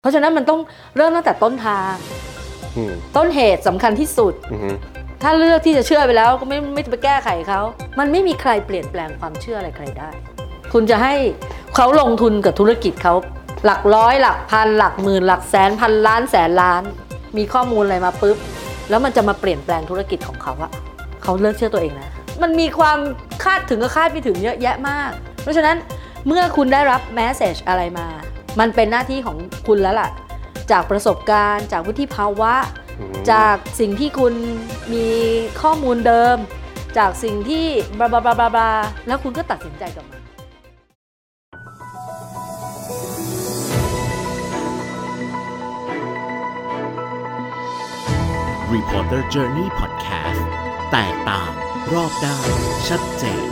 เพราะฉะนั้นมันต้องเริ่มตั้งแต่ต้นทาง อืมต้นเหตุสำคัญที่สุด อืมถ้าเลือกที่จะเชื่อไปแล้วก็ไม่ไม่ไปแก้ไขเขา มันไม่มีใครเปลี่ยนแปลงความเชื่ออะไรใครได้ คุณจะให้เขาลงทุนกับธุรกิจเขาหลักร้อยหลักพันหลักหมื่นหลักแสนพันล้านแสนล้าน มีข้อมูลอะไรมาปุ๊บ แล้วมันจะมาเปลี่ยนแปลงธุรกิจของเขาอะเขาเลิกเชื่อตัวเองนะ มันมีความคาดถึงกับคาดไม่ถึงเยอะแยะมาก เพราะฉะนั้นเมื่อคุณได้รับแมสเซจอะไรมา มันเป็นหน้าที่ของคุณแล้วล่ะ จากประสบการณ์ จากวุฒิภาวะอืมจากสิ่งที่คุณมีข้อมูลเดิม จากสิ่งที่บลาบลาบลาบลาบลาแล้วคุณก็ตัดสินใจกับมัน Reporter Journey Podcast แตกต่างรอบด้านชัดเจน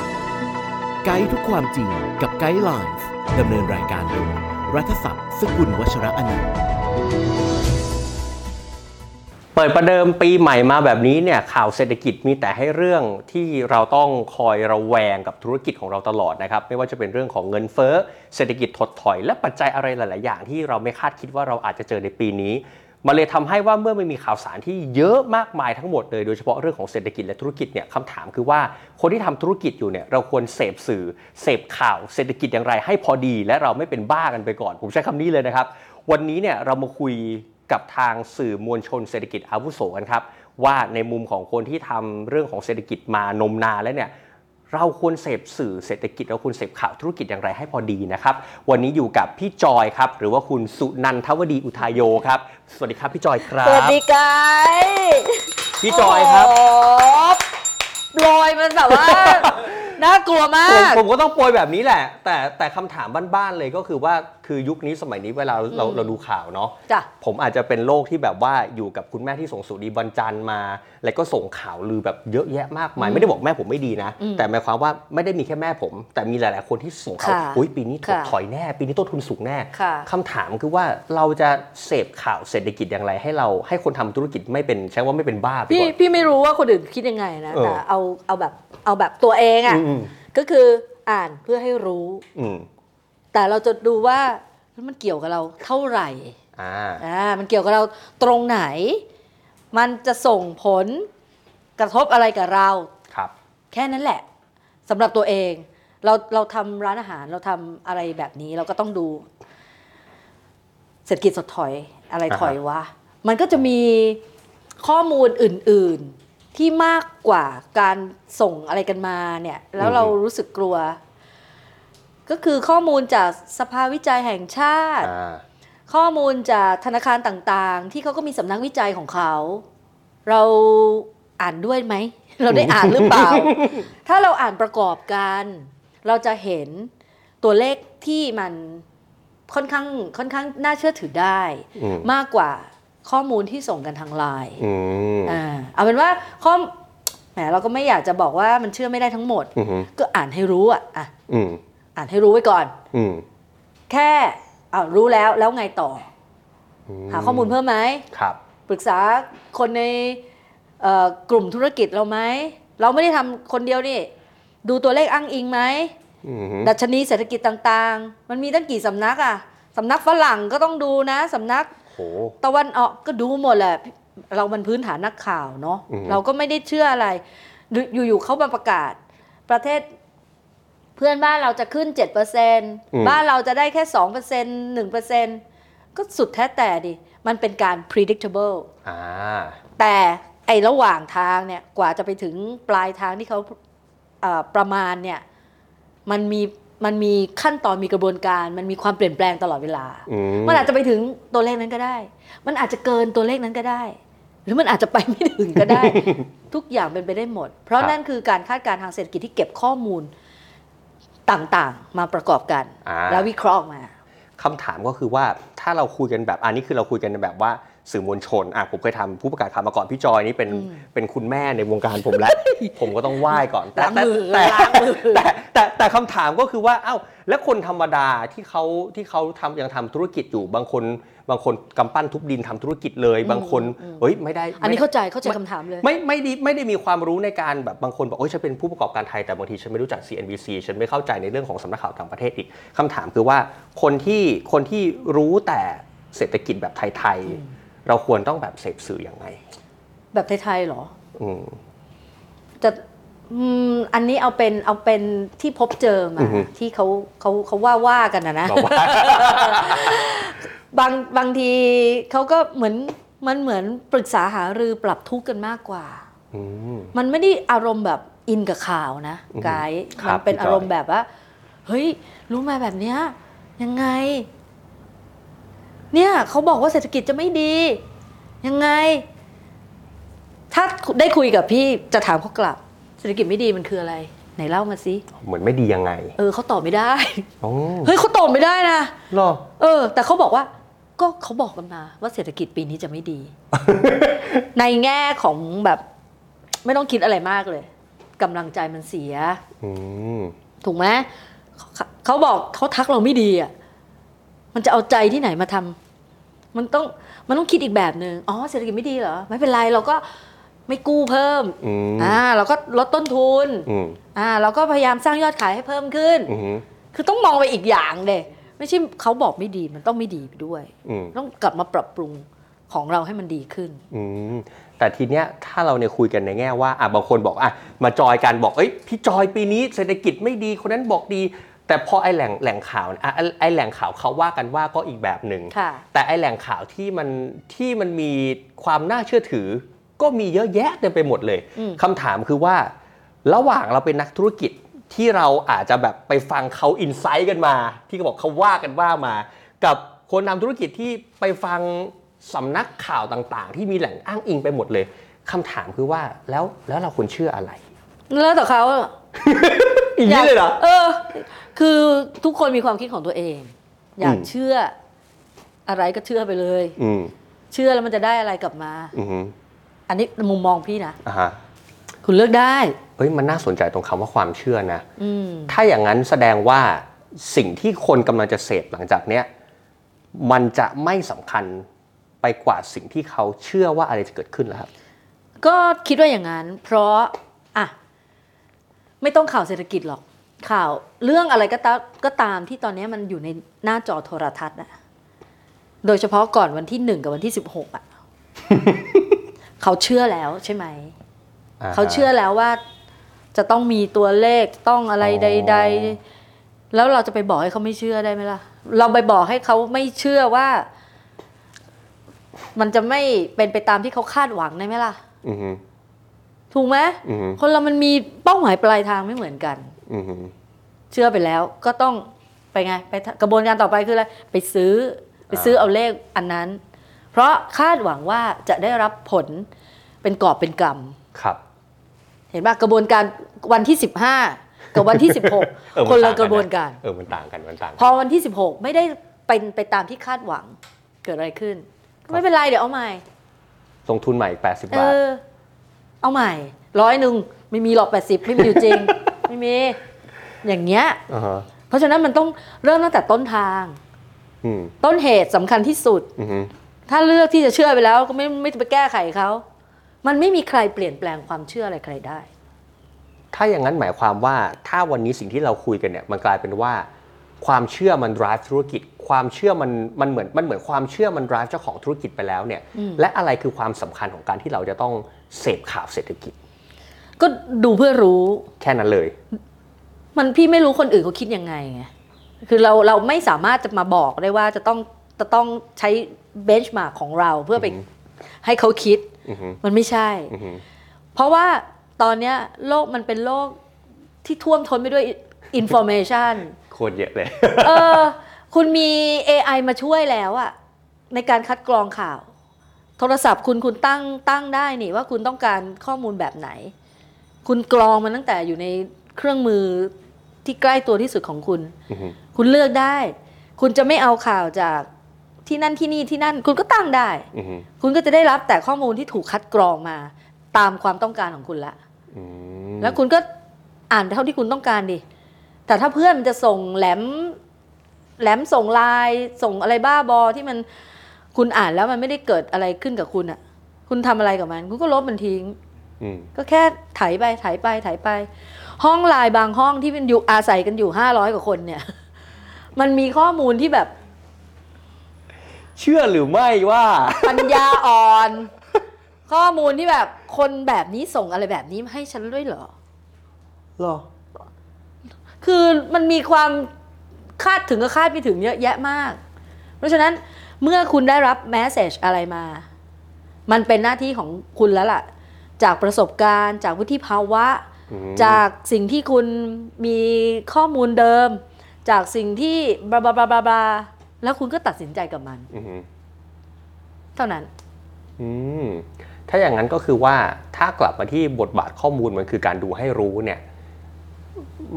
ไกด์ทุกความจริงกับไกด์ไลน์ดำเนินรายการโดย รัฐศักดิ์สกุลวัชระอนันต์เปิดประเดิมปีใหม่มาแบบนี้เนี่ยข่าวเศรษฐกิจมีแต่ให้เรื่องที่เราต้องคอยระแวงกับธุรกิจของเราตลอดนะครับ ไม่ว่าจะเป็นเรื่องของเงินเฟ้อเศรษฐกิจถดถอย และปัจจัยอะไรหลาย ๆ อย่างที่เราไม่คาดคิดว่าเราอาจจะเจอในปีนี้ มันเลยทำให้ว่าเมื่อมันมีข่าวสารที่เยอะมากมายทั้งหมดเลยโดยเฉพาะเรื่องของเศรษฐกิจและธุรกิจเนี่ยคำถามคือว่าคนที่ทำธุรกิจอยู่เนี่ยเราควรเสพสื่อเสพข่าวเศรษฐกิจอย่างไรให้พอดี และเราไม่เป็นบ้ากันไปก่อน ผมใช้คำนี้เลยนะครับ วันนี้เนี่ยเรามาคุยกับทางสื่อมวลชนเศรษฐกิจอาวุโสกันครับว่าในมุมของคนที่ทำเรื่องของเศรษฐกิจมานมนานแล้วเนี่ย เราควรเสพสื่อเศรษฐกิจ เราควรเสพข่าวธุรกิจอย่างไรให้พอดีนะครับ วันนี้อยู่กับพี่จอยครับ หรือว่าคุณสุนันทวดีอุทายโยครับ สวัสดีครับพี่จอยครับสวัสดีกายพี่จอยครับโอ้โหโปรยมันแบบว่า น่ากลัวมาผมกผมก็ต้องโปรยแบบนี้แหละ แต่แต่คำถามบ้านๆเลยก็คือว่า คือยุคนี้สมัยนี้เวลาเราเราดูข่าวเนาะจ้ะ ผมอาจจะเป็นโรคที่แบบว่าอยู่กับคุณแม่ที่ส่งสุดีบันจันทร์มา แล้วก็ส่งข่าวลือแบบเยอะแยะมากมาย ไม่ได้บอกแม่ผมไม่ดีนะ อืมแต่หมายความว่าไม่ได้มีแค่แม่ผม แต่มีหลาย ๆ คนที่ส่งข่าวค่ะอุ้ยปีนี้ถดค่ะถอยแน่ ปีนี้ต้นทุนสูงแน่ค่ะ คำถามคือว่าเราจะเสพข่าวเศรษฐกิจอย่างไร ให้เราให้คนทำธุรกิจไม่เป็นใช้ว่าไม่เป็นบ้าไปพี่ก่อน พี่ไม่รู้ว่าคนอื่นคิดยังไงนะเออ แต่เอาเอาแบบเอาแบบตัวเองอะอืมก็คืออ่านเพื่อให้รู้ อืม แต่เราจะดูว่ามันเกี่ยวกับเราเท่าไหร่อ่าอ่ามันเกี่ยวกับเราตรงไหน มันจะส่งผลกระทบอะไรกับเรา ครับ แค่นั้นแหละสำหรับตัวเอง เราเราทำร้านอาหารเราทำอะไรแบบนี้เราก็ต้องดู เศรษฐกิจสดถอยอะไรอ่าฮะถอยวะ มันก็จะมีข้อมูลอื่น ๆที่มากกว่าการส่งอะไรกันมาเนี่ย แล้วเรารู้สึกกลัว ก็คือข้อมูลจากสภาวิจัยแห่งชาติ อ่า ข้อมูลจากธนาคารต่างๆ ที่เขาก็มีสำนักวิจัยของเขา เราอ่านด้วยไหม เราได้อ่านหรือเปล่า ถ้าเราอ่านประกอบกัน เราจะเห็นตัวเลขที่มันค่อนข้างค่อนข้างน่าเชื่อถือได้ อืม มากกว่าข้อมูลที่ส่งกันทางไลน์อืมอ่าเอาเป็นว่าข้อแหมเราก็ไม่อยากจะบอกว่ามันเชื่อไม่ได้ทั้งหมด อืมก็อ่านให้รู้อะอะ อืม อ่านให้รู้ไว้ก่อน อืมแค่อ่ารู้แล้วแล้วไงต่อหาข้อมูลเพิ่มไหมครับ ปรึกษาคนในเอ่อกลุ่มธุรกิจเราไหมเราไม่ได้ทำคนเดียวนี่ ดูตัวเลขอ้างอิงไหม อืมดัชนีเศรษฐกิจต่างๆ มันมีตั้งกี่สำนักอะสำนักฝรั่งก็ต้องดูนะ สำนักโห ตะวันออกก็ดูหมดแหละ เรามันพื้นฐานนักข่าวเนาะ อือฮึ เราก็ไม่ได้เชื่ออะไรอยู่ๆเขามาประกาศ ประเทศ เพื่อนบ้านเราจะขึ้น 7%บ้านเราจะได้แค่ 2% 1%ก็สุดแท้แต่ดิ มันเป็นการ predictable อ่าแต่ไอ้ระหว่างทางเนี่ยกว่าจะไปถึงปลายทางที่เขาเอ่อประมาณเนี่ยมันมีมันมีขั้นตอนมีกระบวนการ มันมีความเปลี่ยนแปลงตลอดเวลาอืมมันอาจจะไปถึงตัวเลขนั้นก็ได้ มันอาจจะเกินตัวเลขนั้นก็ได้ หรือมันอาจจะไปไม่ถึงก็ได้ ทุกอย่างเป็นไปได้หมด เพราะนั่นคือการคาดการณ์ทางเศรษฐกิจที่เก็บข้อมูล ต่างๆ มาประกอบกัน อ่า แล้ววิเคราะห์ออกมา คำถามก็คือว่าถ้าเราคุยกันแบบอันนี้คือเราคุยกันแบบว่า สื่อมวลชนอะผมเคยทำผู้ประกาศข่าวมาก่อนพี่จอยนี่เป็นเป็นคุณแม่ในวงการผมแล้ว ผมก็ต้องไหว้ก่อน แต่ล้างมือแต่ล้างมือแต่แต่แต่คำถามก็คือว่าเอ้าแล้วคนธรรมดาที่เขาที่เขาทำยังทำธุรกิจอยู่บางคน บางคนกำปั้นทุบดินทำธุรกิจเลย บางคนเฮ้ยไม่ได้ อันนี้ไม่เข้าใจเข้าใจคำถามเลย ไม่ไม่ได้ไม่ได้มีความรู้ในการแบบบางคนบอกโอ้ยฉันเป็นผู้ประกอบการไทยแต่บางทีฉันไม่รู้จัก CNBC ฉันไม่เข้าใจในเรื่องของสำนักข่าวต่างประเทศอีกคำถามคือว่าคนที่คนที่รู้แต่เศรษฐกิจแบบไทยๆ เราควรต้องแบบเสพสื่อยังไง แบบไทยๆเหรอ อืม จะอืมอันนี้เอาเป็นเอาเป็นที่พบเจอมาอือฮึ ที่เขาเขาเขาว่าว่ากันนะนะ บอกว่า บางบางทีเขาก็เหมือนมันเหมือนปรึกษาหารือปรับทุกข์กันมากกว่า อืม มันไม่ได้อารมณ์แบบอินกับข่าวนะอือฮึไกด์ครัมับนเป็นพี่จอย อารมณ์แบบว่า เฮ้ย รู้มาแบบเนี้ยยังไง เนี่ยเขาบอกว่าเศรษฐกิจจะไม่ดี ยังไง ถ้าได้คุยกับพี่จะถามเขากลับ เศรษฐกิจไม่ดีมันคืออะไร ไหนเล่ามาสิเหมือนไม่ดียังไงเออเขาตอบไม่ได้อ๋อเฮ้ยเขาตอบไม่ได้นะเหรอเออ แต่เขาบอกว่า ก็เขาบอกกันมาว่าเศรษฐกิจปีนี้จะไม่ดี ในแง่ของแบบไม่ต้องคิดอะไรมากเลยกำลังใจมันเสียอืมถูกไหมเขาเขาบอกเขาทักเราไม่ดีอะ มันจะเอาใจที่ไหนมาทำมันต้องมันต้องคิดอีกแบบหนึ่งอ๋อเศรษฐกิจไม่ดีเหรอ ไม่เป็นไรเราก็ไม่กู้เพิ่มอืมอ่าเราก็ลดต้นทุนอืมอ่าเราก็พยายามสร้างยอดขายให้เพิ่มขึ้นอืมคือต้องมองไปอีกอย่างเดยไม่ใช่เขาบอกไม่ดีมันต้องไม่ดีไปด้วยอืมต้องกลับมาปรับปรุงของเราให้มันดีขึ้นอืมแต่ทีเนี้ยถ้าเราเนี่ยคุยกันในแง่ว่าอะบางคนบอกอะมาจอยกันบอกเอ้ยพี่จอยปีนี้เศรษฐกิจไม่ดีคนนั้นบอกดี แต่พอไอแหล่งแหล่งข่าวเนี่ยอะไอ้ไอแหล่งข่าวเขาว่ากันว่าก็อีกแบบหนึ่งค่ะ แต่ไอแหล่งข่าวที่มันที่มันมีความน่าเชื่อถือ ก็มีเยอะแยะเต็มไปหมดเลยอืม คำถามคือว่า ระหว่างเราเป็นนักธุรกิจที่เราอาจจะแบบไปฟังเขาอินไซต์กันมา ที่เขาบอกเขาว่ากันว่ามา กับคนทำธุรกิจที่ไปฟังสำนักข่าวต่างๆ ที่มีแหล่งอ้างอิงไปหมดเลยคำถามคือว่าแล้วแล้วเราควรเชื่ออะไร แล้วแต่เขาอะอย่างนี้เลยเหรอ เออ คือทุกคนมีความคิดของตัวเอง อยากอืมเชื่ออะไรก็เชื่อไปเลย อืมเชื่อแล้วมันจะได้อะไรกลับมา อืมอันนี้มุมมองพี่นะ อ่าฮะคุณเลือกได้ เอ้ยมันน่าสนใจตรงคำว่าความเชื่อนะ อืม ถ้าอย่างนั้นแสดงว่าสิ่งที่คนกำลังจะเสพหลังจากเนี้ยมันจะไม่สำคัญไปกว่าสิ่งที่เขาเชื่อว่าอะไรจะเกิดขึ้นแล้วครับ ก็คิดว่าอย่างนั้น เพราะ อะ ไม่ต้องข่าวเศรษฐกิจหรอก ข่าวเรื่องอะไรก็ตามก็ตามที่ตอนนี้มันอยู่ในหน้าจอโทรทัศน์อะโดยเฉพาะก่อนวันที่หนึ่งกับวันที่สิบหกอะเขาเชื่อแล้วใช่ไหม เขาเชื่อแล้วว่าจะต้องมีตัวเลขต้องอะไรอ๋อใด ๆ แล้วเราจะไปบอกให้เขาไม่เชื่อได้ไหมล่ะ เราไปบอกให้เขาไม่เชื่อว่า มันจะไม่เป็นไปตามที่เขาคาดหวังได้ไหมล่ะอือฮึถูกไหมอือฮึคนเรามันมีเป้าหมายปลายทางไม่เหมือนกันอือฮึ เชื่อไปแล้วก็ต้องไปไงไปทกระบวนการต่อไปคืออะไรไปซื้อไปซื้อเอาเลขอันนั้น เพราะคาดหวังว่าจะได้รับผลเป็นกอบเป็นกำครับ เห็นป่ะกระบวนการวันที่15กับวันที่เออ16มัคนละต่างกระบวนการเออมันต่างกันมันต่างกันพอวันที่16ไม่ได้เป็นไปตามที่คาดหวังเกิดอะไรขึ้น ไม่เป็นไรเดี๋ยวเอาใหม่ลงทุนใหม่อีก80เอบาทอเอาใหม่ร้อยหนึ่งไม่มีหรอก80ไม่มีอยู่จริง ไม่มีอย่างเงี้ยอ่าฮะเพราะฉะนั้นมันต้องเริ่มตั้งแต่ต้นทาง อืมต้นเหตุสำคัญที่สุด อือฮึถ้าเลือกที่จะเชื่อไปแล้วก็ไม่ไม่ไปแก้ไขเขามันไม่มีใครเปลี่ยนแปลงความเชื่ออะไรใครได้ ถ้าอย่างนั้นหมายความว่าถ้าวันนี้สิ่งที่เราคุยกันเนี่ยมันกลายเป็นว่า ความเชื่อมัน drive ธุรกิจ ความเชื่อมันมันเหมือนมันเหมือนความเชื่อมัน drive เจ้าของธุรกิจไปแล้วเนี่ย และอะไรคือความสำคัญของการที่เราจะต้องเสพข่าวเศรษฐกิจ ก็ดูเพื่อรู้แค่นั้นเลย มันพี่ไม่รู้คนอื่นเขาคิดยังไงไงคือเราเราไม่สามารถจะมาบอกได้ว่าจะต้องจะต้องใช้ benchmark ของเราเพื่อไปอือฮึให้เขาคิดอือฮึมันไม่ใช่อือฮึเพราะว่าตอนเนี้ยโลกมันเป็นโลกที่ท่วมท้นไปด้วย information โคตรเยอะเลย เออ คุณมี AI มาช่วยแล้วอะในการคัดกรองข่าว โทรศัพท์คุณคุณตั้งตั้งได้นี่ว่าคุณต้องการข้อมูลแบบไหน คุณกรองมันตั้งแต่อยู่ในเครื่องมือที่ใกล้ตัวที่สุดของคุณอือฮึคุณเลือกได้ คุณจะไม่เอาข่าวจากที่นั่นที่นี่ที่นั่นคุณก็ตั้งได้อือฮึคุณก็จะได้รับแต่ข้อมูลที่ถูกคัดกรองมาตามความต้องการของคุณละอืมแล้วคุณก็อ่านเท่าที่คุณต้องการดิ แต่ถ้าเพื่อนมันจะส่งแหลมแหลมส่งไลน์ส่งอะไรบ้าบอที่มันคุณอ่านแล้วมันไม่ได้เกิดอะไรขึ้นกับคุณอะ่ะ คุณทำอะไรกับมัน คุณก็ลบมันทิ้งอืม ก็แค่ไถไปไถไปไถไป ห้องไลน์บางห้องที่มันอยู่อาศัยกันอยู่ห้าร้อยกว่าคนเนี่ย มันมีข้อมูลที่แบบ เชื่อหรือไม่ว่า ปัญญาอ่อน ข้อมูลที่แบบ คนแบบนี้ส่งอะไรแบบนี้มาให้ฉันด้วยเหรอหรอ คือมันมีความคาดถึงกับคาดไม่ถึงเยอะแยะมาก เพราะฉะนั้นเมื่อคุณได้รับแมสเซจอะไรมา มันเป็นหน้าที่ของคุณแล้วล่ะ จากประสบการณ์ จากวุฒิภาวะอืมจากสิ่งที่คุณมีข้อมูลเดิม จากสิ่งที่บลาบลาบลาบลาบลาแล้วคุณก็ตัดสินใจกับมันอืมเท่านั้นอืมถ้าอย่างนั้นก็คือว่าถ้ากลับมาที่บทบาทข้อมูลมันคือการดูให้รู้เนี่ย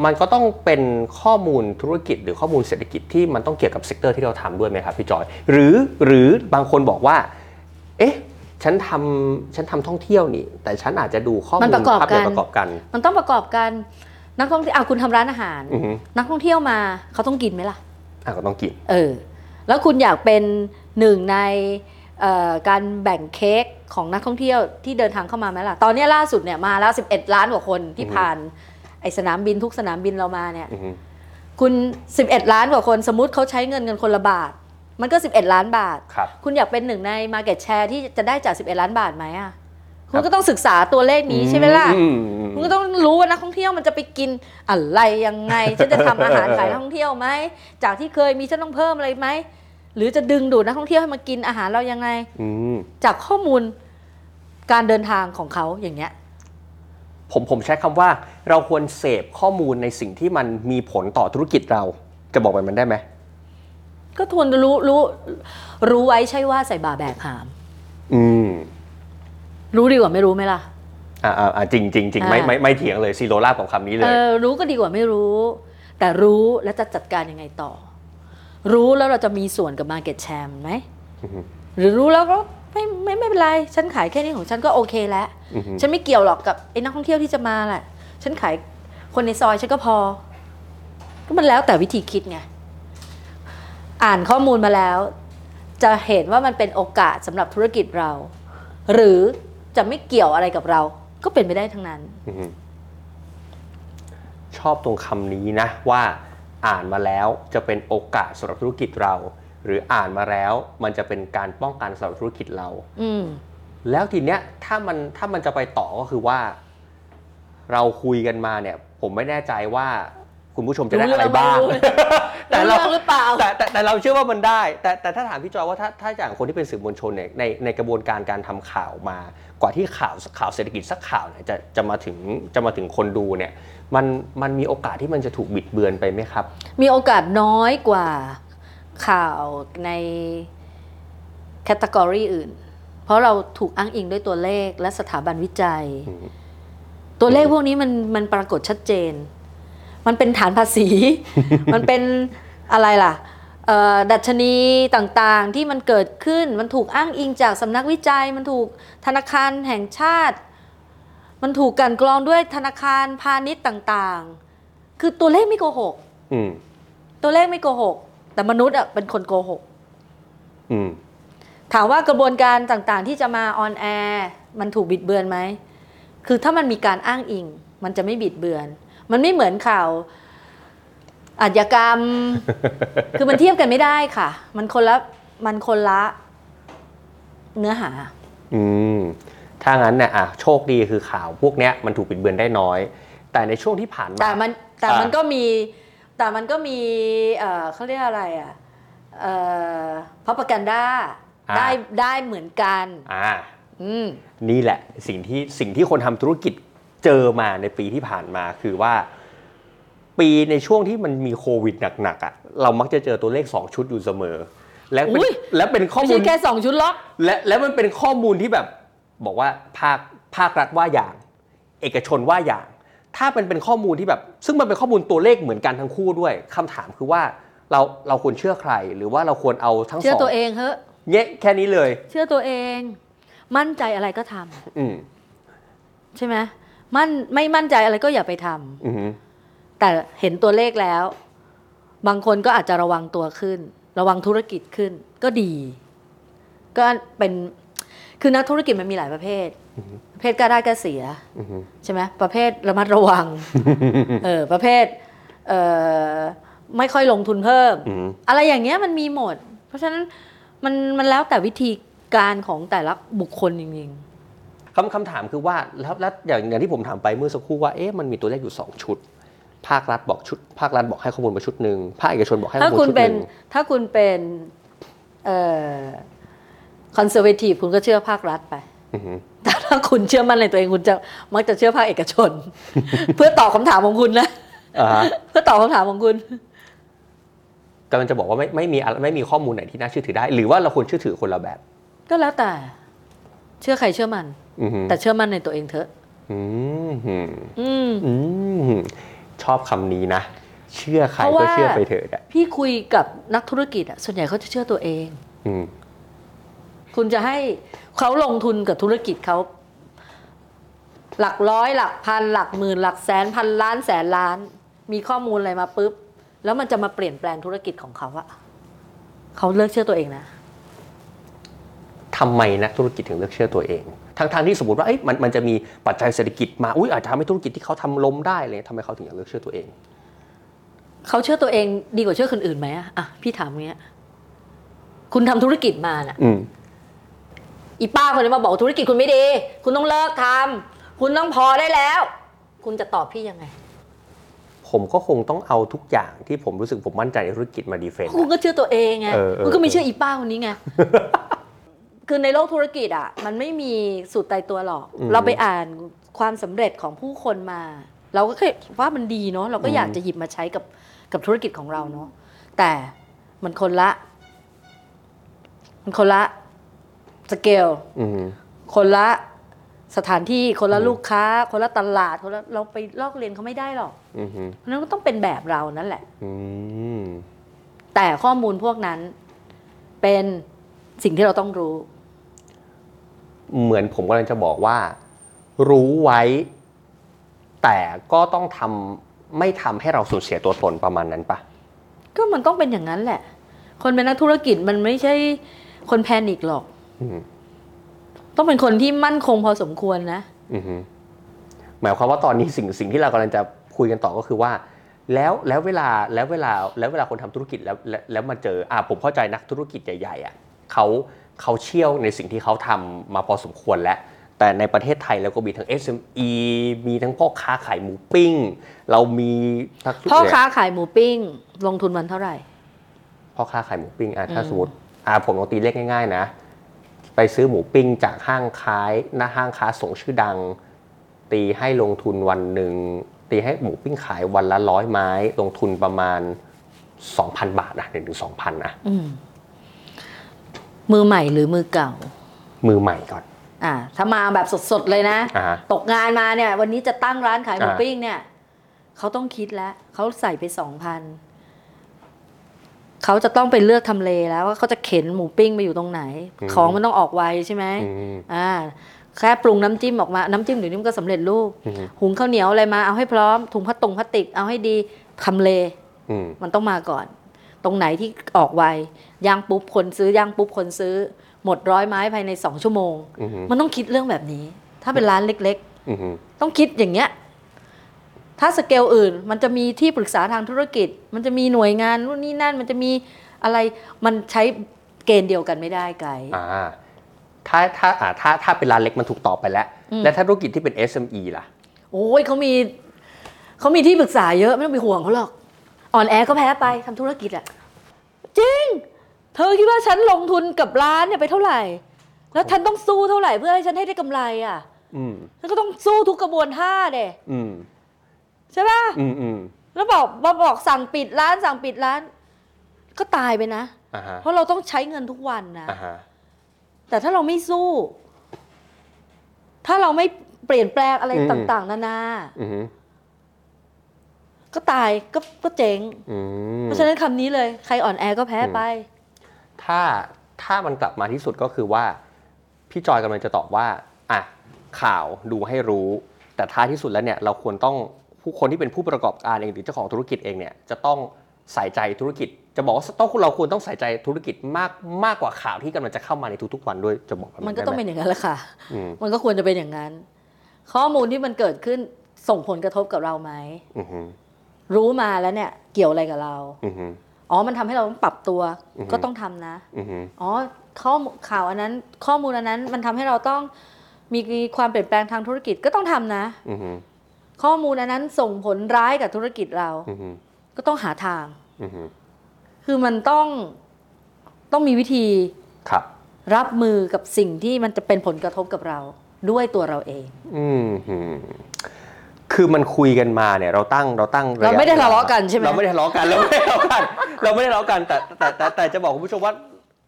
มันก็ต้องเป็นข้อมูลธุรกิจหรือข้อมูลเศรษฐกิจที่มันต้องเกี่ยวกับ sector ที่เราทำด้วยไหมครับพี่จอย หรือหรือบางคนบอกว่า เอ๊ะ ฉันทำฉันทำท่องเที่ยวนี่ แต่ฉันอาจจะดูข้อมูลมันประกอบภาพใหญ่กันประกอบกัน มันต้องประกอบกันนักท่องเที่ยวอะคุณทำร้านอาหาร อือฮึนักท่องเที่ยวมาเขาต้องกินไหมล่ะ อะก็ต้องกิน เออ แล้วคุณอยากเป็นหนึ่งในเอ่อการแบ่งเค้กของนักท่องเที่ยวที่เดินทางเข้ามาไหมล่ะ ตอนนี้ล่าสุดเนี่ยมาแล้ว 11 ล้านกว่าคนที่อือฮึ ผ่านไอสนามบินทุกสนามบินเรามาเนี่ย อือฮึ คุณ 11 ล้านกว่าคนสมมติเขาใช้เงินกันคนละบาท มันก็ 11 ล้านบาท ครับ คุณอยากเป็นหนึ่งใน Market Share ที่จะได้จาก 11 ล้านบาทไหมอะ คุณก็ต้องศึกษาตัวเลขนี้ใช่ไหมล่ะอืม คุณก็ต้องรู้ว่านักท่องเที่ยวมันจะไปกินอะไรยังไง ฉันจะทำอาหารขายนักท่องเที่ยวไหม จากที่เคยมีฉันต้องเพิ่มอะไรไหม หรือจะดึงดูดนักท่องเที่ยวให้มากินอาหารเรายังไง อืมจากข้อมูลการเดินทางของเขาอย่างเงี้ย ผมผมใช้คำว่าเราควรเสพข้อมูลในสิ่งที่มันมีผลต่อธุรกิจเรา จะบอกแบบนั้นได้ไหม ก็ทวนรู้รู้รู้ไว้ใช่ว่าใส่บาแบกหาม อืมรู้ดีกว่าไม่รู้ไหมล่ะ อ่าอ่าอ่าจริงจริงจริงไม่อ่าไม่ไม่เถียงเลยซีโรลาบของคำนี้เลเอยอรู้ก็ดีกว่าไม่รู้ แต่รู้แล้วจะจัดการยังไงต่อ รู้แล้วเราจะมีส่วนกับ Market Share ไหมอือฮึหรือรู้แล้วก็ไม่ไม่ไม่เป็นไร ฉันขายแค่นี้ของฉันก็โอเคแล้วอือฮึฉันไม่เกี่ยวหรอกกับไอ้นักท่องเที่ยวที่จะมาแหละ ฉันขายคนในซอยฉันก็พอ ก็มันแล้วแต่วิธีคิดไง อ่านข้อมูลมาแล้ว จะเห็นว่ามันเป็นโอกาสสำหรับธุรกิจเรา หรือจะไม่เกี่ยวอะไรกับเรา ก็เป็นไปได้ทั้งนั้น อือฮึชอบตรงคำนี้นะว่าอ่านมาแล้วจะเป็นโอกาสสำหรับธุรกิจเรา หรืออ่านมาแล้วมันจะเป็นการป้องกันสำหรับธุรกิจเรา อืม แล้วทีเนี้ยถ้ามันถ้ามันจะไปต่อก็คือว่า เราคุยกันมาเนี่ย ผมไม่แน่ใจว่า คุณผู้ชมจะได้อะไรบ้างรู้เรื่องแต่รู้เราเรื่องหรือเปล่าแต่แต่แต่เราเชื่อว่ามันได้ แต่แต่ถ้าถามพี่จอยว่าถ้าถ้าอย่างคนที่เป็นสื่อมวลชนเนี่ยในในกระบวนการการทำข่าวมา กว่าที่ข่าวข่าวเศรษฐกิจสักข่าวเนี่ยจะจะมาถึงจะมาถึงคนดูเนี่ยมันมันมีโอกาสที่มันจะถูกบิดเบือนไปไหมครับ มีโอกาสน้อยกว่าข่าวในแคตตากรีอื่น เพราะเราถูกอ้างอิงด้วยตัวเลขและสถาบันวิจัยอืมตัวเลขพวกนี้มันมันปรากฏชัดเจน มันเป็นฐานภาษี มันเป็นอะไรล่ะเอ่อดัชนีต่างๆที่มันเกิดขึ้นมันถูกอ้างอิงจากสำนักวิจัย มันถูกธนาคารแห่งชาติ มันถูกกลันกรองด้วยธนาคารพาณิชย์ต่างๆ คือตัวเลขไม่โกหกอืมตัวเลขไม่โกหก แต่มนุษย์อะเป็นคนโกหกอืมถามว่ากระบวนการต่างๆ ที่จะมาออนแอร์มันถูกบิดเบือนไหมคือถ้ามันมีการอ้างอิง มันจะไม่บิดเบือน มันไม่เหมือนข่าวอาชญากรรม คือมันเทียบกันไม่ได้ค่ะ มันคนละมันคนละเนื้อหา อืมถ้างั้นเนี่ยอะโชคดีคือข่าวพวกเนี้ยมันถูกบิดเบือนได้น้อย แต่ในช่วงที่ผ่านมา แต่มันแต่อ่ามัมันก็มีแต่มันก็มีเอ่อเขาเรียกอะไรอะเอ่อพับกันด้าได้ได้เหมือนกัน อ่า อืม นี่แหละสิ่งที่สิ่งที่คนทำธุรกิจ เจอมาในปีที่ผ่านมาคือว่า ปีในช่วงที่มันมีโควิดหนักๆอะเรามักจะเจอตัวเลข 2 ชุดอยู่เสมอ และเป็นอุ๊ยและเป็นข้อไม่มูลใช่แค่สองชุดล็อกและและมันเป็นข้อมูลที่แบบบอกว่าภาคภาครัฐว่าอย่าง เอกชนว่าอย่าง ถ้าเป็นเป็นข้อมูลที่แบบ ซึ่งมันเป็นข้อมูลตัวเลขเหมือนกันทั้งคู่ด้วยคำถามคือว่าเราเราควรเชื่อใคร หรือว่าเราควรเอาทั้งสเชื่อองตัวเองเฮ้เงี้ยแค่นี้เลย เชื่อตัวเอง มั่นใจอะไรก็ทำอืมใช่ไหม มั่นไม่มั่นใจอะไรก็อย่าไปทำอืมแต่เห็นตัวเลขแล้ว บางคนก็อาจจะระวังตัวขึ้น ระวังธุรกิจขึ้น ก็ดี ก็เป็นคือนักธุรกิจมันมีหลายประเภทประเภทกล้าได้กล้าเสียอืมใช่ไหมประเภทระมัดระวังเออประเภทเออไม่ค่อยลงทุนเพิ่มอืมอะไรอย่างเงี้ยมันมีหมด เพราะฉะนั้นมันมันแล้วแต่วิธีการของแต่ละบุคคลจริง คำคำถามคือว่าแล้วแล้วอย่างอย่างที่ผมถามไปเมื่อสักครู่ว่าเอ๊ะมันมีตัวเลขอยู่ 2 ชุด ภาครัฐบอกชุด ภาครัฐบอกให้ข้อมูลมาชุดหนึ่งภาคเอกชนบอกให้ๆข้ถ้าอมูลคุณชุดหเป็นนึ่งถ้าคุณเป็นเอ่อคอนเซอร์เวทีฟคุณก็เชื่อภาครัฐไป อือหือ แต่ถ้าคุณเชื่อมั่นในตัวเองคุณจะมักจะเชื่อภาคเอกชน เพื่อตอบคำถามของคุณนะ อ่าฮะเพื่อตอบคำถามของคุณ กำลังจะบอกว่าไม่ไม่มีอะไรไม่มีข้อมูลไหนที่น่าเชื่อถือได้ หรือว่าเราควรเชื่อถือคนละแบบ ก็แล้วแต่ เชื่อใครเชื่อมันอือหือแต่เชื่อมั่นในตัวเองเถอะอืมหืมอืมอืมชอบคำนี้นะ เชื่อใครเพราะก็ว่าเชื่อไปเถอะอะพี่คุยกับนักธุรกิจอะส่วนใหญ่เขาจะเชื่อตัวเองอืมคุณจะให้เขาลงทุนกับธุรกิจเขาหลักร้อยหลักพันหลักหมื่นหลักแสนพันล้านแสนล้าน มีข้อมูลอะไรมาปุ๊บ แล้วมันจะมาเปลี่ยนแปลงธุรกิจของเขาอะเขาเลิกเชื่อตัวเองนะ ทำไมนักธุรกิจถึงเลือกเชื่อตัวเองทั้งทางๆที่สมมติว่าเอ้ยมันมันจะมีปัจจัยเศรษฐกิจมาอุ้ยอาจจะทำให้ธุรกิจที่เขาทำล้มได้เลยทำไมเขาถึงอยากเลือกเชื่อตัวเอง เขาเชื่อตัวเองดีกว่าเชื่อคนอื่นไหมอะอะพี่ถามอย่างเงี้ย คุณทำธุรกิจมาน่ะอืมอีป้าคนนี้มาบอกธุรกิจคุณไม่ดี คุณต้องเลิกทำคุณต้องพอได้แล้ว คุณจะตอบพี่ยังไง ผมก็คงต้องเอาทุกอย่างที่ผมรู้สึกผมมั่นใจในธุรกิจมาดีเฟนต์คุณก็เชื่อตัวเองไงเออเออคุณก็ไม่เชื่ออีป้าคนนี้ไง คือในโลกธุรกิจอะมันไม่มีสูตรตายตัวหรอกเราไปอ่านความสำเร็จของผู้คนมา เราก็เคยว่ามันดีเนาะเราก็อยากจะหยิบมาใช้กับกับธุรกิจของเราเนาะแต่มันคนละ มันคนละสเกล อืม คนละสถานที่คนละอืม ลูกค้า คนละตลาดคนละเราไปลอกเรียนเขาไม่ได้หรอกอืมอืมเพราะฉะนั้นก็ต้องเป็นแบบเรานั่นแหละ อืมแต่ข้อมูลพวกนั้นเป็นสิ่งที่เราต้องรู้ เหมือนผมกำลังจะบอกว่า รู้ไว้ แต่ก็ต้องทำไม่ทำให้เราสูญเสียตัวตนประมาณนั้นปะก็มันต้องเป็นอย่างนั้นแหละ คนเป็นนักธุรกิจมันไม่ใช่คนแพนิคหรอกอืมต้องเป็นคนที่มั่นคงพอสมควรนะอืมหมายความว่าตอนนี้สิ่งสิ่งที่เรากำลังจะคุยกันต่อก็คือว่า แล้วแล้วเวลาแล้วเวลาแล้วเวลาคนทำธุรกิจแล้วแล้วแล้วมาเจออ่าผมเข้าใจนักธุรกิจใหญ่ๆอะเขา เขาเชี่ยวในสิ่งที่เขาทำมาพอสมควรแล้ว แต่ในประเทศไทยเราก็มีทั้ง SME มีทั้งพ่อค้าขายหมูปิ้ง เรามีทั้งพ่อค้าขายหมูปิ้ง ลงทุนวันเท่าไหร่ พ่อค้าขายหมูปิ้งอะถ้าอืมสมมติอ่าผมลองตีเลขง่าย ๆ นะ ไปซื้อหมูปิ้งจากห้างค้ายหน้าห้างค้าส่งชื่อดัง ตีให้ลงทุนวันหนึ่งตีให้หมูปิ้งขายวันละร้อยไม้ ลงทุนประมาณ 2,000 บาทนะหนึ่งถึงสองพันนะอื มมือใหม่หรือมือเก่า มือใหม่ก่อน อ่า ถ้ามาแบบสดๆเลยนะ อ่าฮะ ตกงานมาเนี่ย วันนี้จะตั้งร้านขายหมูอ่า ปิ้งเนี่ย เขาต้องคิดแล้วเขาใส่ไปสองพันเขาจะต้องไปเลือกทำเลแล้วว่าเขาจะเข็นหมูปิ้งไปอยู่ตรงไหน ของมันต้องออกไวใช่ไหม อืมอ่าแค่ปรุงน้ำจิ้มออกมา น้ำจิ้มเดี๋ยวนี้มันก็สำเร็จรูป อืมหุงข้าวเหนียวอะไรมาเอาให้พร้อมถุงพลาสตงพลาสติกเอาให้ดีทำเล อืมมันต้องมาก่อน ตรงไหนที่ออกไวย่างปุ๊บคนซื้อย่างปุ๊บคนซื้อ หมดร้อยไม้ภายในสองชั่วโมงอืมมันต้องคิดเรื่องแบบนี้ ถ้าเป็นร้านเล็กอืมๆต้องคิดอย่างเงี้ย ถ้าสเกลอื่น มันจะมีที่ปรึกษาทางธุรกิจ มันจะมีหน่วยงานนู่นนี่นั่น มันจะมีอะไรมันใช้เกณฑ์เดียวกันไม่ได้ไกด์อ่าถ้าถ้าอ่าถ้าถ้าเป็นร้านเล็กมันถูกตอบไปแล้วอืมและถ้าธุรกิจที่เป็น SME ล่ะ โอ้ยเขามีเขามีที่ปรึกษาเยอะไม่ต้องไปห่วงเขาหรอก อ่อนแอก็แพ้ไปทำธุรกิจอะจริง เธอคิดว่าฉันลงทุนกับร้านเนี่ยไปเท่าไหร่ แล้วฉันต้องสู้เท่าไหร่เพื่อให้ฉันให้ได้กำไรอะอืมฉันก็ต้องสู้ทุกกระบวนท่าเด้อืมใช่ป่ะอืมอืมแล้วบอกมาบอกสั่งปิดร้านสั่งปิดร้าน ก็ตายไปนะ อ่าฮะเพราะเราต้องใช้เงินทุกวันนะ อ่าฮะแต่ถ้าเราไม่สู้ ถ้าเราไม่เปลี่ยนแปลงอะไรต่าง ๆ นานา อืม ก็ตายก็ก็เจ๊งอืมเพราะฉะนั้นคำนี้เลยใครอ่อนแอก็แพ้ไป ถ้าถ้ามันกลับมาที่สุดก็คือว่า พี่จอยกำลังจะตอบว่าอะข่าวดูให้รู้ แต่ท้ายที่สุดแล้วเนี่ยเราควรต้องผู้คนที่เป็นผู้ประกอบการเองหรือเจ้าของธุรกิจเองเนี่ยจะต้องใส่ใจธุรกิจ จะบอกว่าต้องเราควรต้องใส่ใจธุรกิจมากมากกว่าข่าวที่กำลังจะเข้ามาในทุกๆวันด้วยจะบอกแบบมันก็ต้องเป็นได้ไหอย่างนั้นแหละค่ะ อืมมันก็ควรจะเป็นอย่างนั้น ข้อมูลที่มันเกิดขึ้นส่งผลกระทบกับเราไหม อือฮึ รู้มาแล้วเนี่ยเกี่ยวอะไรกับเราอือฮึอ๋อมันทำให้เราต้องปรับตัวอือฮึก็ต้องทำนะอือหืออ๋อข้อมูลข่าวอันนั้นข้อมูลอันนั้นมันทำให้เราต้องมีความเปลี่ยนแปลงทางธุรกิจก็ต้องทำนะอือหือข้อมูลอันนั้นส่งผลร้ายกับธุรกิจเราอือหือก็ต้องหาทางอือหือคือมันต้องต้องมีวิธีครับ รับมือกับสิ่งที่มันจะเป็นผลกระทบกับเราด้วยตัวเราเอง อืมหือ คือมันคุยกันมาเนี่ยเราตั้งเราตั้งะยะเราไม่ได้ทะเลาะกันใช่ไหมเราไม่ได้ทะเลาะกันเราไม่ได้ทะเลาะกันเราไม่ได้ทะเลาะกันแต่แต่แต่แต่จะบอกคุณผู้ชมว่า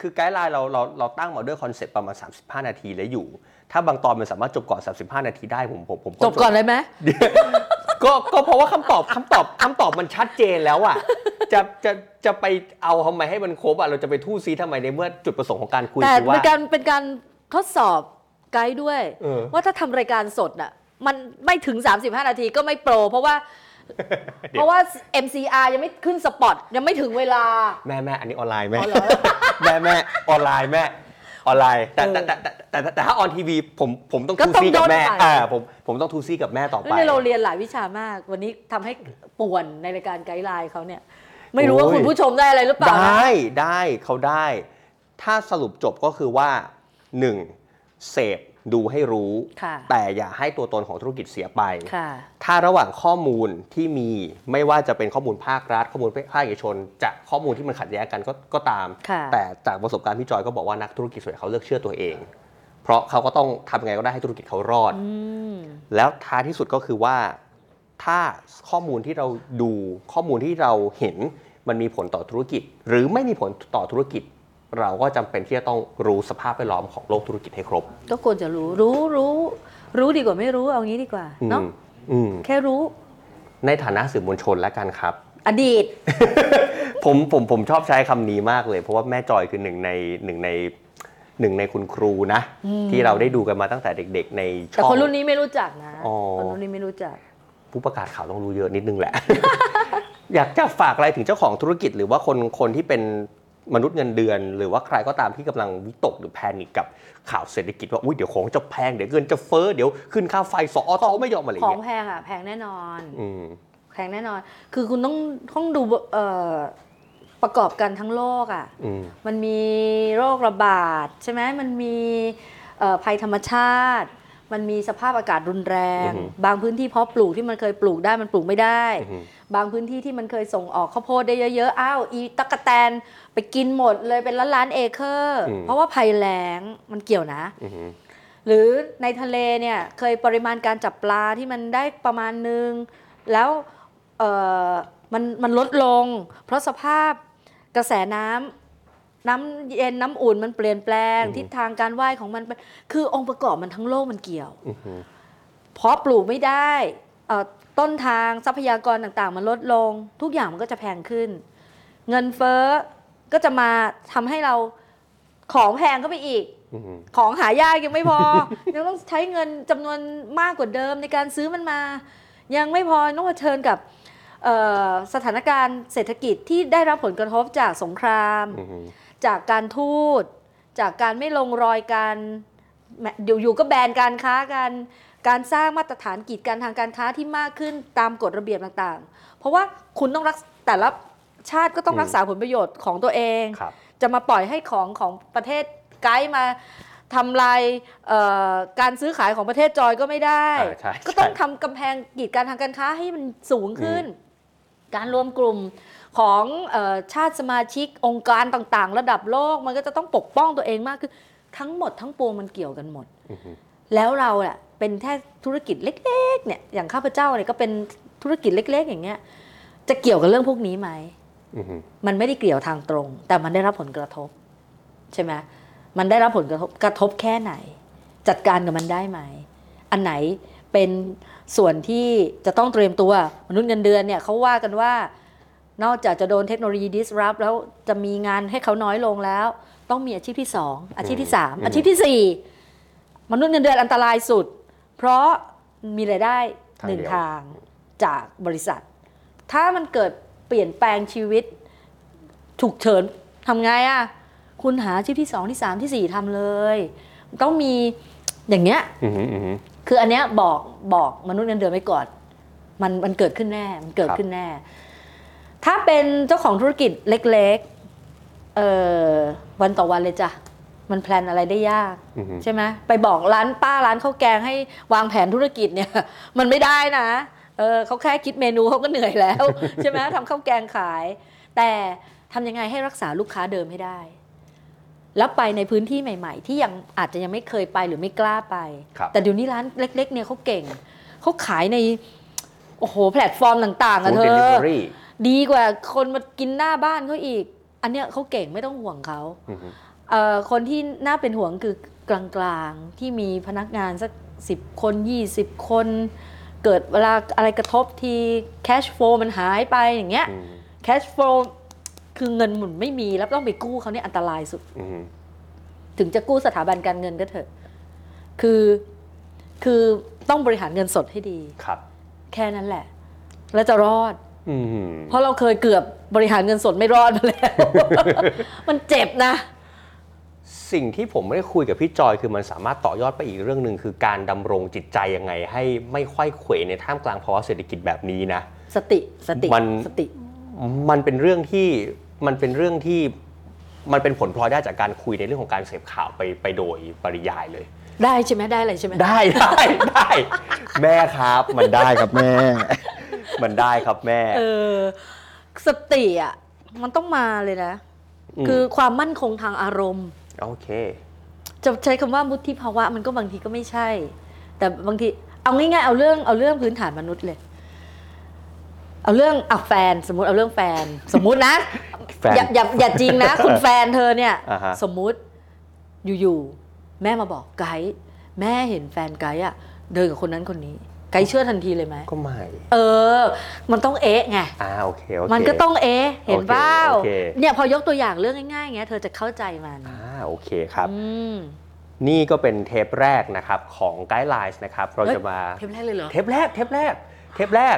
คือ Guideline เราเราเราตั้งมาด้วยคอนเซ็ปต์ประมาณ 35 นาทีแล้วอยู่ ถ้าบางตอนมันสามารถจบก่อน 35 นาทีได้ผมผมผมจบก่อนเลยไหมก็ก็เพราะว่าคำตอบคำตอบคำตอบมันชัดเจนแล้วอะจะจะจะไปเอาทำไมให้มันครบอะเราจะไปทู่ซี้ทำไมในเมื่อจุดประสงค์ของการคุยแต่คือเป็นว่าการเป็นการทดสอบไกด์ด้วยเออว่าถ้าทำรายการสดน่ะ มันไม่ถึง 35 นาทีก็ไม่ pro เพราะว่าเพราะว่า MCR ยังไม่ขึ้นสปอตยังไม่ถึงเวลา แม่แม่อันนี้ออนไลน์แม่อ๋อเหรอแม่แม่ออนไลน์แม่ออนไลน์แต่แต่เออแต่แต่แต่แต่แต่ถ้าออนทีวีผมผมต้องก็ทูต้องซี่กับแม่โดนถ่ายอ่าผมผมต้องทูซี่กับแม่ต่อไปนี่เราเรียนหลายวิชามาก วันนี้ทำให้ป่วนในรายการไกด์ไลน์เขาเนี่ย ไม่รู้ว่าโอ้ยคุณผู้ชมได้อะไรหรือเปล่า ไดนะ้ได้เขาได้ ถ้าสรุปจบก็คือว่า 1. เสพ ดูให้รู้ค่ะแต่อย่าให้ตัวตนของธุรกิจเสียไปค่ะถ้าระหว่างข้อมูลที่มีไม่ว่าจะเป็นข้อมูลภาครัฐ ข้อมูลภาคเอกชน จะข้อมูลที่มันขัดแย้งกันก็ก็ตามค่ะแต่จากประสบการณ์พี่จอยก็บอกว่านักธุรกิจส่วนใหญ่เขาเลือกเชื่อตัวเอง เพราะเขาก็ต้องทำยังไงก็ได้ให้ธุรกิจเขารอดอืมแล้วท้ายที่สุดก็คือว่า ถ้าข้อมูลที่เราดูข้อมูลที่เราเห็นมันมีผลต่อธุรกิจ หรือไม่มีผลต่อธุรกิจ เราก็จำเป็นที่จะต้องรู้สภาพแวดล้อมของโลกธุรกิจให้ครบ ก็ควรจะรู้รู้รู้ รู้ดีกว่าไม่รู้เอางี้ดีกว่าอืเนาะมอืมแค่รู้ ในฐานะสื่อมวลชนแล้วกันครับ อดีต ผมผมผมชอบใช้คำนี้มากเลย เพราะว่าแม่จอยคือหนึ่งในหนึ่งในหนึ่งในคุณครูนะ ที่เราได้ดูกันมาตั้งแต่เด็ก ๆ ในช่แต่องคนรุ่นนี้ไม่รู้จักนะอ๋อคนรุ่นนี้ไม่รู้จัก ผู้ประกาศข่าวต้องรู้เยอะนิดนึงแหละ อยากจะฝากอะไรถึงเจ้าของธุรกิจหรือว่าคนคนที่เป็น มนุษย์เงินเดือน หรือว่าใครก็ตามที่กำลังวิตกหรือแพนิคกับข่าวเศรษฐกิจว่าอุ้ยเดี๋ยวของจะแพงเดี๋ยวเงินจะเฟ้อเดี๋ยวขึ้นค่าไฟสอทไม่ยอมอะไรของเงี้ยแพงอะแพงแน่นอนอืแพงแน่นอน คือคุณต้องต้องดูเอประกอบกันทั้งโลกอะมันมีโรคระบาดใช่ไหมมันมีภัยธรรมชาติ มันมีสภาพอากาศรุนแรง บางพื้นที่เพาะปลูกที่มันเคยปลูกได้มันปลูกไม่ได้ บางพื้นที่ที่มันเคยส่งออกข้าวโพดได้เยอะๆ อ้าวอีตักกะแตนไปกินหมดเลยเป็นล้านล้านๆเอเคอร์อืมเพราะว่าภัยแล้งมันเกี่ยวนะอืมหรือในทะเลเนี่ยเคยปริมาณการจับปลาที่มันได้ประมาณนึง แล้วเอ่อมันมันลดลง เพราะสภาพกระแสน้ำน้ำเย็นน้ำอุ่นมันเปลี่ยนแปลงอือฮึทิศทางการว่ายของมันเป็นคือองค์ประกอบมันทั้งโลกมันเกี่ยวอืมเพราะปลูกไม่ได้เอ่อ ต้นทางทรัพยากรต่างๆ มันลดลง ทุกอย่างมันก็จะแพงขึ้น เงินเฟ้อก็จะมาทำให้เราของแพงเข้าไปอีกอืมของหายากยังไม่พอ ยังต้องใช้เงินจำนวนมากกว่าเดิมในการซื้อมันมา ยังไม่พอต้องเผชิญกับเอ่อสถานการณ์เศรษฐกิจที่ได้รับผลกระทบจากสงครามอืมจากการทูต จากการไม่ลงรอยกันแม้อยู่ๆก็แบนการค้ากัน การสร้างมาตรฐานกีดกันทางการค้าที่มากขึ้นตามกฎระเบียบต่างๆ เพราะว่าคุณต้องรักแต่ละชาติก็ต้องอืมรักษาผลประโยชน์ของตัวเองครับจะมาปล่อยให้ของของประเทศไกด์มาทำลายเอ่อการซื้อขายของประเทศจอยก็ไม่ได้เออใช่ก็ต้องใช่ทำกำแพงกีดการทางการค้าให้มันสูงขึ้น การรวมกลุ่มของเออชาติสมาชิกองค์การต่างๆ ระดับโลกมันก็จะต้องปกป้องตัวเองมากขึ้น ทั้งหมดทั้งปวงมันเกี่ยวกันหมดอืมแล้วเราแหละ เป็นแค่ธุรกิจเล็กๆเนี่ยอย่างข้าพเจ้าเนี่ยก็เป็นธุรกิจเล็ก ๆ อย่างเงี้ย จะเกี่ยวกับเรื่องพวกนี้ไหมอืมมันไม่ได้เกี่ยวทางตรง แต่มันได้รับผลกระทบ ใช่ไหมมันได้รับผลกระทบกระทบแค่ไหน จัดการกับมันได้ไหม อันไหนเป็นส่วนที่จะต้องเตรียมตัวมนุษย์เงินเดือนเนี่ยเขาว่ากันว่า นอกจากจะโดนเทคโนโลยี disrupt แล้วจะมีงานให้เขาน้อยลงแล้ว ต้องมีอาชีพที่สองอาชีพที่สามอาชีพที่สี่มนุษย์เงินเดือนอันตรายสุด เพราะมีรายได้หนึ่งทางจากบริษัท ถ้ามันเกิดเปลี่ยนแปลงชีวิตฉุกเฉินทำไงอะ่ะคุณหาอาชีพที่สองที่สามที่สี่ทำเลย ต้องมีอย่างเงี้ยอืมอืมคืออันเนี้ยบอกบอกมนุษย์เงินเดือนไว้ก่อน มันมันเกิดขึ้นแน่ มันเกิดครับขึ้นแน่ ถ้าเป็นเจ้าของธุรกิจเล็กๆเอ่อวันต่อวันเลยจ้ะ มันแพลนอะไรได้ยากอือฮึใช่ไหมไปบอกร้านป้าร้านข้าวแกงให้วางแผนธุรกิจเนี่ย มันไม่ได้นะเออเขาแค่คิดเมนูเขาก็เหนื่อยแล้ว ใช่ไหมทำข้าวแกงขาย แต่ทำยังไงให้รักษาลูกค้าเดิมให้ได้ แล้วไปในพื้นที่ใหม่ ๆ ที่ยังอาจจะยังไม่เคยไปหรือไม่กล้าไปครับแต่เดี๋ยวนี้ร้านเล็ก ๆ เนี่ยเขาเก่งเขาขายในโอ้โหแพลตฟอร์มต่างๆอะ food delivery ดีกว่าคนมากินหน้าบ้านเขาอีก อันเนี้ยเขาเก่งไม่ต้องห่วงเขาอือฮึเอ่อ คนที่น่าเป็นห่วงคือกลางๆ ที่มีพนักงานสักสิบคนยี่สิบคน เกิดเวลาอะไรกระทบทีแคชโฟมันหายไปอย่างเงี้ยอืมแคชโฟคือเงินหมุนไม่มีแล้วต้องไปกู้เขาเนี่ยอันตรายสุดอืมถึงจะกู้สถาบันการเงินก็เถอะ คือคือต้องบริหารเงินสดให้ดีครับ แค่นั้นแหละ แล้วจะรอดอืมเพราะเราเคยเกือบบริหารเงินสดไม่รอดมาแล้ว มันเจ็บนะ สิ่งที่ผมไม่ได้คุยกับพี่จอยคือมันสามารถต่อยอดไปอีกเรื่องหนึ่งคือการดำรงจิตใจยังไง ให้ไม่ค่อยเขวในท่ามกลางภาวะเศรษฐกิจแบบนี้นะ สติสติมัน สติ มันเป็นเรื่องที่มันเป็นเรื่องที่มันเป็นผลพลอยได้จากการคุยในเรื่องของการเสพข่าวไปไปโดยปริยายเลย ได้ใช่ไหมได้อะไรใช่ไหมได้ได้ได้ แม่ครับ มันได้ครับแม่ มันได้ครับแม่ เออสติอะมันต้องมาเลยนะ ม คือความมั่นคงทางอารมณ์ โอเค จะใช้คำว่ามุทิภาวะมันก็บางทีก็ไม่ใช่ แต่บางทีเอาง่ายๆเอาเรื่องเอาเรื่องพื้นฐานมนุษย์เลย เอาเรื่องเอาแฟนสมมุติเอาเรื่องแฟน สมมุตินะ แฟน อย่าอย่าอย่าจริงนะ คุณแฟนเธอเนี่ย อ่าฮะ สมมุติอยู่ๆแม่มาบอกไกด์แม่เห็นแฟนไกด์อะเดินกับคนนั้นคนนี้ ไกด์เชื่อทันทีเลยไหมก็ไม่ เออ มันต้องเอ๊ะไง อ่าโอเคโอเค มันก็ต้องเอ๊ะเห็นโอเคเปล่าโอเค เนี่ยพอยกตัวอย่างเรื่องง่ายๆอย่างเงี้ยเธอจะเข้าใจมัน อ่า โอเคครับอืมนี่ก็เป็นเทปแรกนะครับของไกด์ไลน์นะครับ เราจะมาเทปแรกเลยเหรอ เทปแรก เทปแรก เทปแรก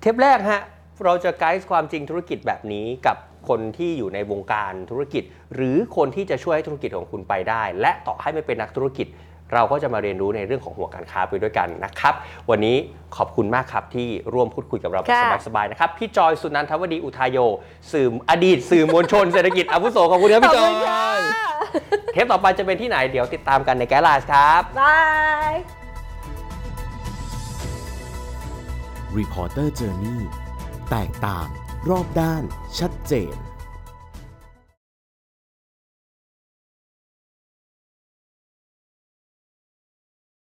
เทปแรกฮะ เราจะไกด์ความจริงธุรกิจแบบนี้กับคนที่อยู่ในวงการธุรกิจ หรือคนที่จะช่วยให้ธุรกิจของคุณไปได้ และต่อให้ไม่เป็นนักธุรกิจ เราก็จะมาเรียนรู้ในเรื่องของหัวการค้าไปด้วยกันนะครับ วันนี้ขอบคุณมากครับที่ร่วมพูดคุยกับเราแบบค่ะสบายๆนะครับพี่จอยสุนันทวดีอุทายโย สื่ออดีต สื่อมวลชนเศรษฐกิจอาวุโสของคุณครับขอบพี่จอคุณค่ะยเทปต่อไปจะเป็นที่ไหนเดี๋ยวติดตามกันในไกด์ไลน์ครับบาย Reporter Journey แตกต่าง รอบด้าน ชัดเจน